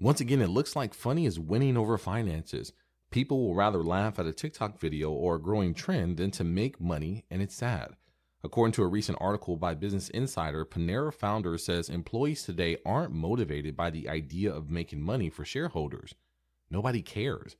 Once again, it looks like funny is winning over finances. People will rather laugh at a TikTok video or a growing trend than to make money, and it's sad. According to a recent article by Business Insider, Panera founder says employees today aren't motivated by the idea of making money for shareholders. Nobody cares.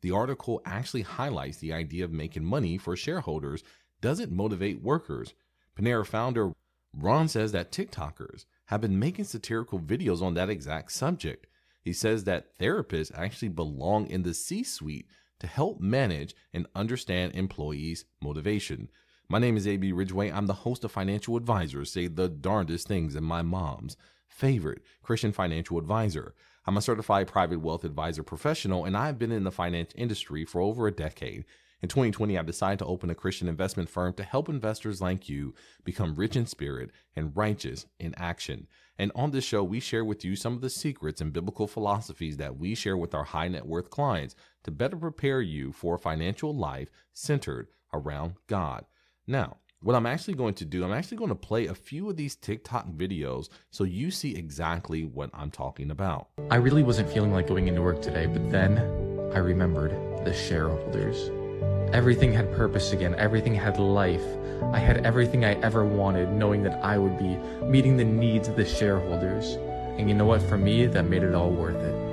The article actually highlights the idea of making money for shareholders doesn't motivate workers. Panera founder Ron says that TikTokers have been making satirical videos on that exact subject. He says that therapists actually belong in the C suite to help manage and understand employees' motivation. My name is AB Ridgeway. I'm the host of Financial Advisors Say the Darndest Things in My Mom's Favorite Christian Financial Advisor. I'm a certified private wealth advisor professional, and I've been in the finance industry for over a decade. In 2020, I decided to open a Christian investment firm to help investors like you become rich in spirit and righteous in action. And on this show, we share with you some of the secrets and biblical philosophies that we share with our high net worth clients to better prepare you for a financial life centered around God. Now, what I'm actually going to do, I'm actually going to play a few of these TikTok videos so you see exactly what I'm talking about. I really wasn't feeling like going into work today, but then I remembered the shareholders. Everything had purpose again, everything had life. I had everything I ever wanted, knowing that I would be meeting the needs of the shareholders. And you know what? For me, that made it all worth it.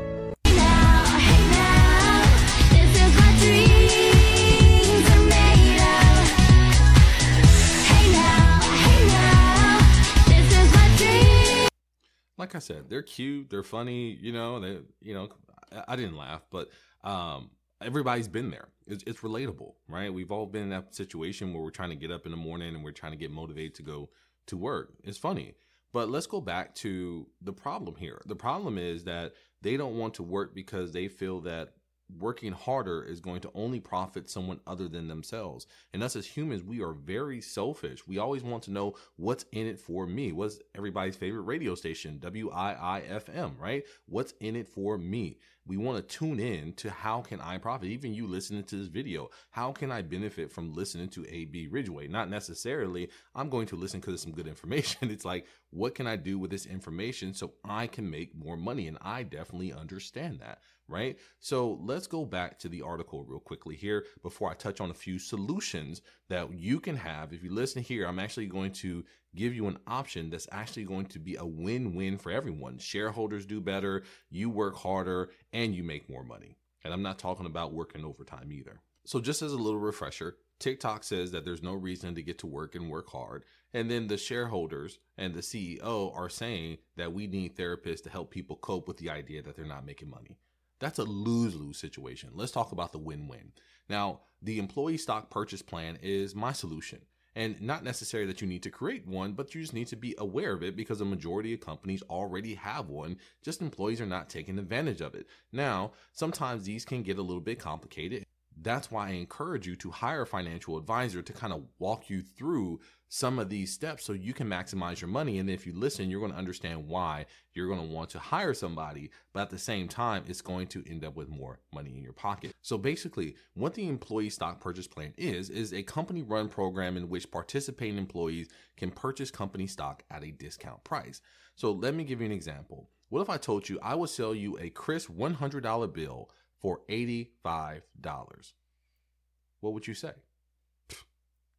like I said, they're cute, they're funny, you know, they, you know, I, I didn't laugh, but um, everybody's been there. It's, it's, relatable, right? We've all been in that situation where we're trying to get up in the morning and we're trying to get motivated to go to work. It's funny. But let's go back to the problem here. The problem is that they don't want to work because they feel that working harder is going to only profit someone other than themselves. And us as humans, we are very selfish. We always want to know what's in it for me. What's everybody's favorite radio station? WIIFM, right? What's in it for me? We want to tune in to how can I profit? Even you listening to this video, how can I benefit from listening to AB Ridgeway? Not necessarily, I'm going to listen because it's some good information. It's like, what can I do with this information so I can make more money? And I definitely understand that, right? So let's go back to the article real quickly here before I touch on a few solutions that you can have. If you listen here, I'm actually going to give you an option that's actually going to be a win win for everyone. Shareholders do better, you work harder, and you make more money. And I'm not talking about working overtime either. So, just as a little refresher, TikTok says that there's no reason to get to work and work hard. And then the shareholders and the CEO are saying that we need therapists to help people cope with the idea that they're not making money. That's a lose lose situation. Let's talk about the win win. Now, the employee stock purchase plan is my solution. And not necessarily that you need to create one, but you just need to be aware of it because a majority of companies already have one. Just employees are not taking advantage of it. Now, sometimes these can get a little bit complicated that's why I encourage you to hire a financial advisor to kind of walk you through some of these steps so you can maximize your money. And if you listen, you're going to understand why you're going to want to hire somebody, but at the same time, it's going to end up with more money in your pocket. So basically, what the employee stock purchase plan is, is a company run program in which participating employees can purchase company stock at a discount price. So let me give you an example. What if I told you I would sell you a crisp $100 bill for $85. What would you say?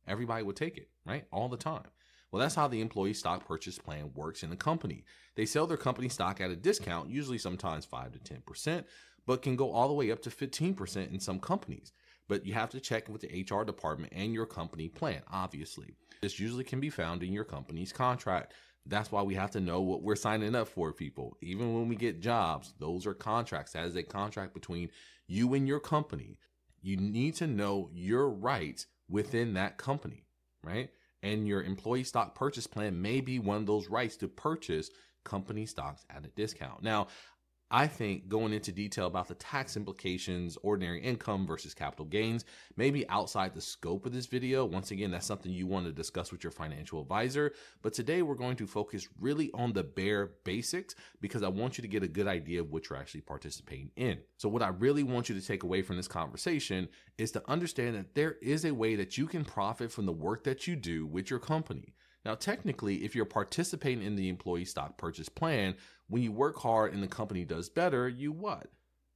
Everybody would take it, right? All the time. Well, that's how the employee stock purchase plan works in a company. They sell their company stock at a discount, usually sometimes 5 to 10%, but can go all the way up to 15% in some companies. But you have to check with the HR department and your company plan, obviously. This usually can be found in your company's contract that's why we have to know what we're signing up for, people. Even when we get jobs, those are contracts. That is a contract between you and your company. You need to know your rights within that company, right? And your employee stock purchase plan may be one of those rights to purchase company stocks at a discount. Now, I think going into detail about the tax implications, ordinary income versus capital gains, maybe outside the scope of this video. Once again, that's something you want to discuss with your financial advisor. But today we're going to focus really on the bare basics because I want you to get a good idea of what you're actually participating in. So, what I really want you to take away from this conversation is to understand that there is a way that you can profit from the work that you do with your company. Now, technically, if you're participating in the employee stock purchase plan, When you work hard and the company does better, you what?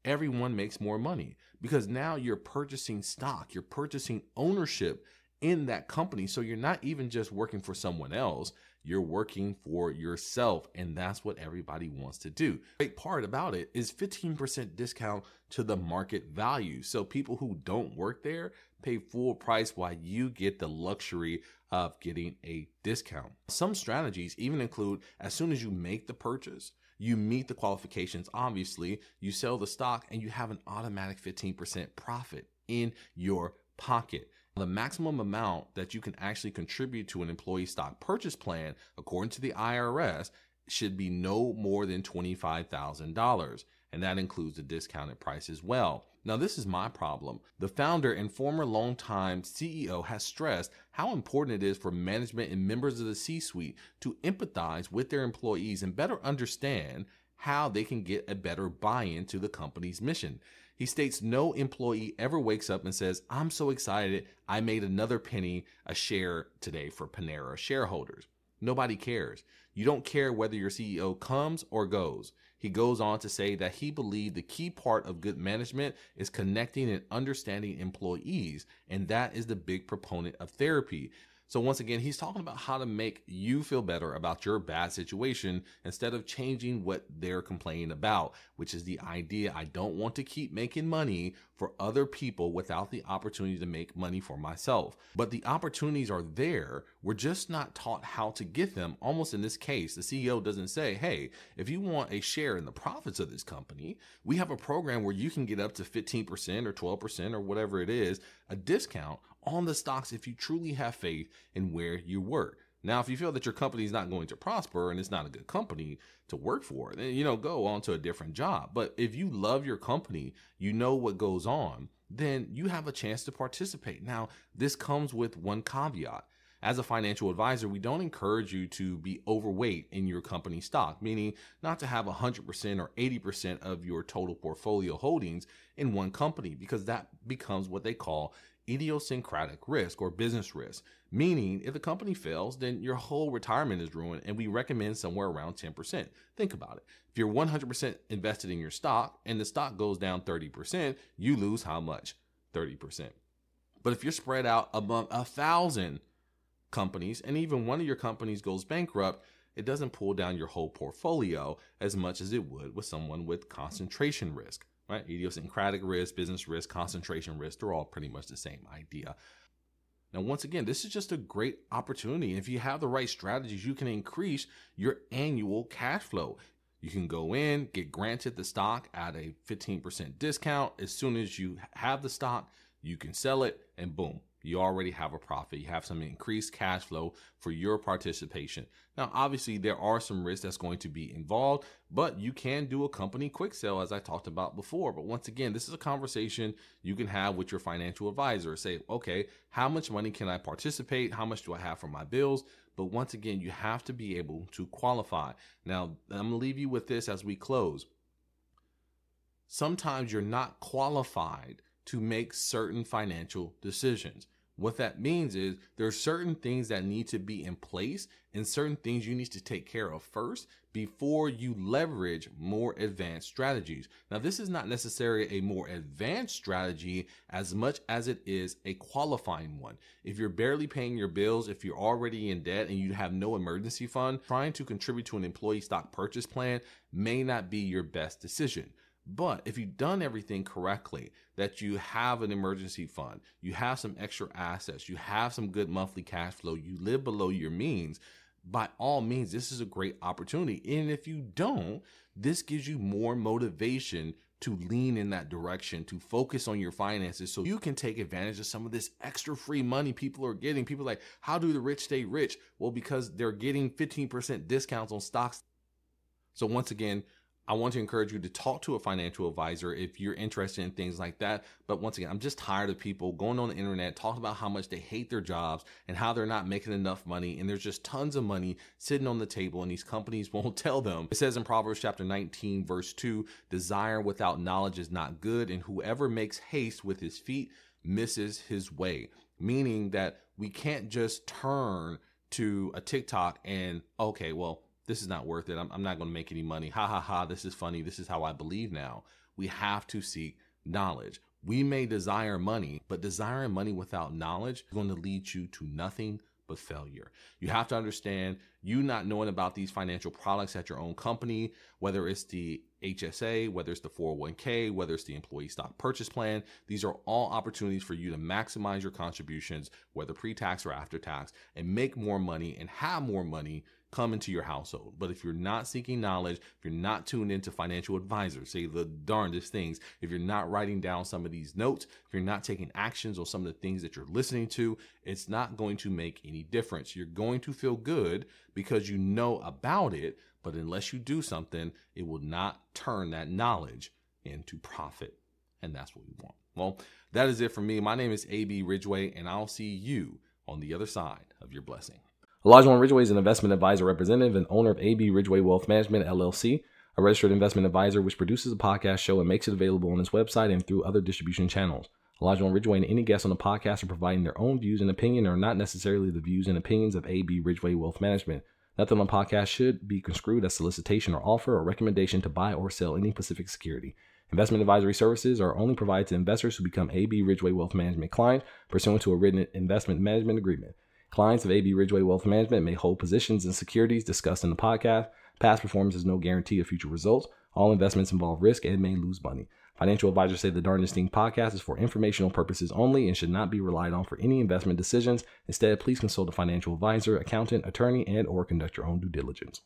Everyone makes more money because now you're purchasing stock, you're purchasing ownership in that company. So you're not even just working for someone else, you're working for yourself. And that's what everybody wants to do. Great part about it is 15% discount to the market value. So people who don't work there pay full price while you get the luxury of getting a discount. Some strategies even include as soon as you make the purchase, you meet the qualifications, obviously, you sell the stock and you have an automatic 15% profit in your pocket. The maximum amount that you can actually contribute to an employee stock purchase plan, according to the IRS, should be no more than $25,000. And that includes the discounted price as well. Now, this is my problem. The founder and former longtime CEO has stressed how important it is for management and members of the C suite to empathize with their employees and better understand how they can get a better buy in to the company's mission. He states no employee ever wakes up and says, I'm so excited, I made another penny a share today for Panera shareholders. Nobody cares. You don't care whether your CEO comes or goes. He goes on to say that he believed the key part of good management is connecting and understanding employees, and that is the big proponent of therapy. So once again, he's talking about how to make you feel better about your bad situation instead of changing what they're complaining about, which is the idea I don't want to keep making money for other people without the opportunity to make money for myself. But the opportunities are there. We're just not taught how to get them. Almost in this case, the CEO doesn't say, Hey, if you want a share in the profits of this company, we have a program where you can get up to 15% or 12% or whatever it is, a discount on the stocks if you truly have faith in where you work. Now, if you feel that your company is not going to prosper and it's not a good company to work for, then you know go on to a different job. But if you love your company, you know what goes on, then you have a chance to participate. Now, this comes with one caveat. As a financial advisor, we don't encourage you to be overweight in your company stock, meaning not to have 100% or 80% of your total portfolio holdings in one company, because that becomes what they call idiosyncratic risk or business risk, meaning if the company fails, then your whole retirement is ruined, and we recommend somewhere around 10%. Think about it. If you're 100% invested in your stock and the stock goes down 30%, you lose how much? 30%. But if you're spread out among a thousand companies and even one of your companies goes bankrupt, it doesn't pull down your whole portfolio as much as it would with someone with concentration risk right? Idiosyncratic risk, business risk, concentration risk, they're all pretty much the same idea. Now, once again, this is just a great opportunity. If you have the right strategies, you can increase your annual cash flow. You can go in, get granted the stock at a 15% discount. As soon as you have the stock, you can sell it, and boom, you already have a profit. You have some increased cash flow for your participation. Now, obviously, there are some risks that's going to be involved, but you can do a company quick sale, as I talked about before. But once again, this is a conversation you can have with your financial advisor. Say, okay, how much money can I participate? How much do I have for my bills? But once again, you have to be able to qualify. Now, I'm to leave you with this as we close. Sometimes you're not qualified to make certain financial decisions. What that means is there are certain things that need to be in place and certain things you need to take care of first before you leverage more advanced strategies. Now, this is not necessarily a more advanced strategy as much as it is a qualifying one. If you're barely paying your bills, if you're already in debt and you have no emergency fund, trying to contribute to an employee stock purchase plan may not be your best decision. But if you've done everything correctly, that you have an emergency fund, you have some extra assets, you have some good monthly cash flow, you live below your means, by all means, this is a great opportunity. And if you don't, this gives you more motivation to lean in that direction, to focus on your finances so you can take advantage of some of this extra free money people are getting. People like, how do the rich stay rich? Well, because they're getting 15% discounts on stocks. So once again, I want to encourage you to talk to a financial advisor if you're interested in things like that. But once again, I'm just tired of people going on the internet talking about how much they hate their jobs and how they're not making enough money. And there's just tons of money sitting on the table and these companies won't tell them. It says in Proverbs chapter 19, verse 2 desire without knowledge is not good, and whoever makes haste with his feet misses his way. Meaning that we can't just turn to a TikTok and, okay, well, this is not worth it. I'm, I'm not going to make any money. Ha ha ha. This is funny. This is how I believe now. We have to seek knowledge. We may desire money, but desiring money without knowledge is going to lead you to nothing but failure. You have to understand you not knowing about these financial products at your own company, whether it's the HSA, whether it's the 401k, whether it's the employee stock purchase plan. These are all opportunities for you to maximize your contributions, whether pre tax or after tax, and make more money and have more money come into your household. But if you're not seeking knowledge, if you're not tuned into financial advisors, say the darndest things, if you're not writing down some of these notes, if you're not taking actions on some of the things that you're listening to, it's not going to make any difference. You're going to feel good because you know about it, but unless you do something, it will not turn that knowledge into profit. And that's what we want. Well, that is it for me. My name is AB Ridgeway, and I'll see you on the other side of your blessing. Olajuwon Ridgeway is an investment advisor representative and owner of AB Ridgeway Wealth Management, LLC, a registered investment advisor which produces a podcast show and makes it available on its website and through other distribution channels. Olajuwon Ridgeway and any guests on the podcast are providing their own views and opinion and are not necessarily the views and opinions of AB Ridgeway Wealth Management. Nothing on the podcast should be construed as solicitation or offer or recommendation to buy or sell any specific security. Investment advisory services are only provided to investors who become AB Ridgeway Wealth Management clients pursuant to a written investment management agreement. Clients of AB Ridgeway Wealth Management may hold positions in securities discussed in the podcast. Past performance is no guarantee of future results. All investments involve risk and may lose money. Financial advisors say the Darndest Thing podcast is for informational purposes only and should not be relied on for any investment decisions. Instead, please consult a financial advisor, accountant, attorney, and or conduct your own due diligence.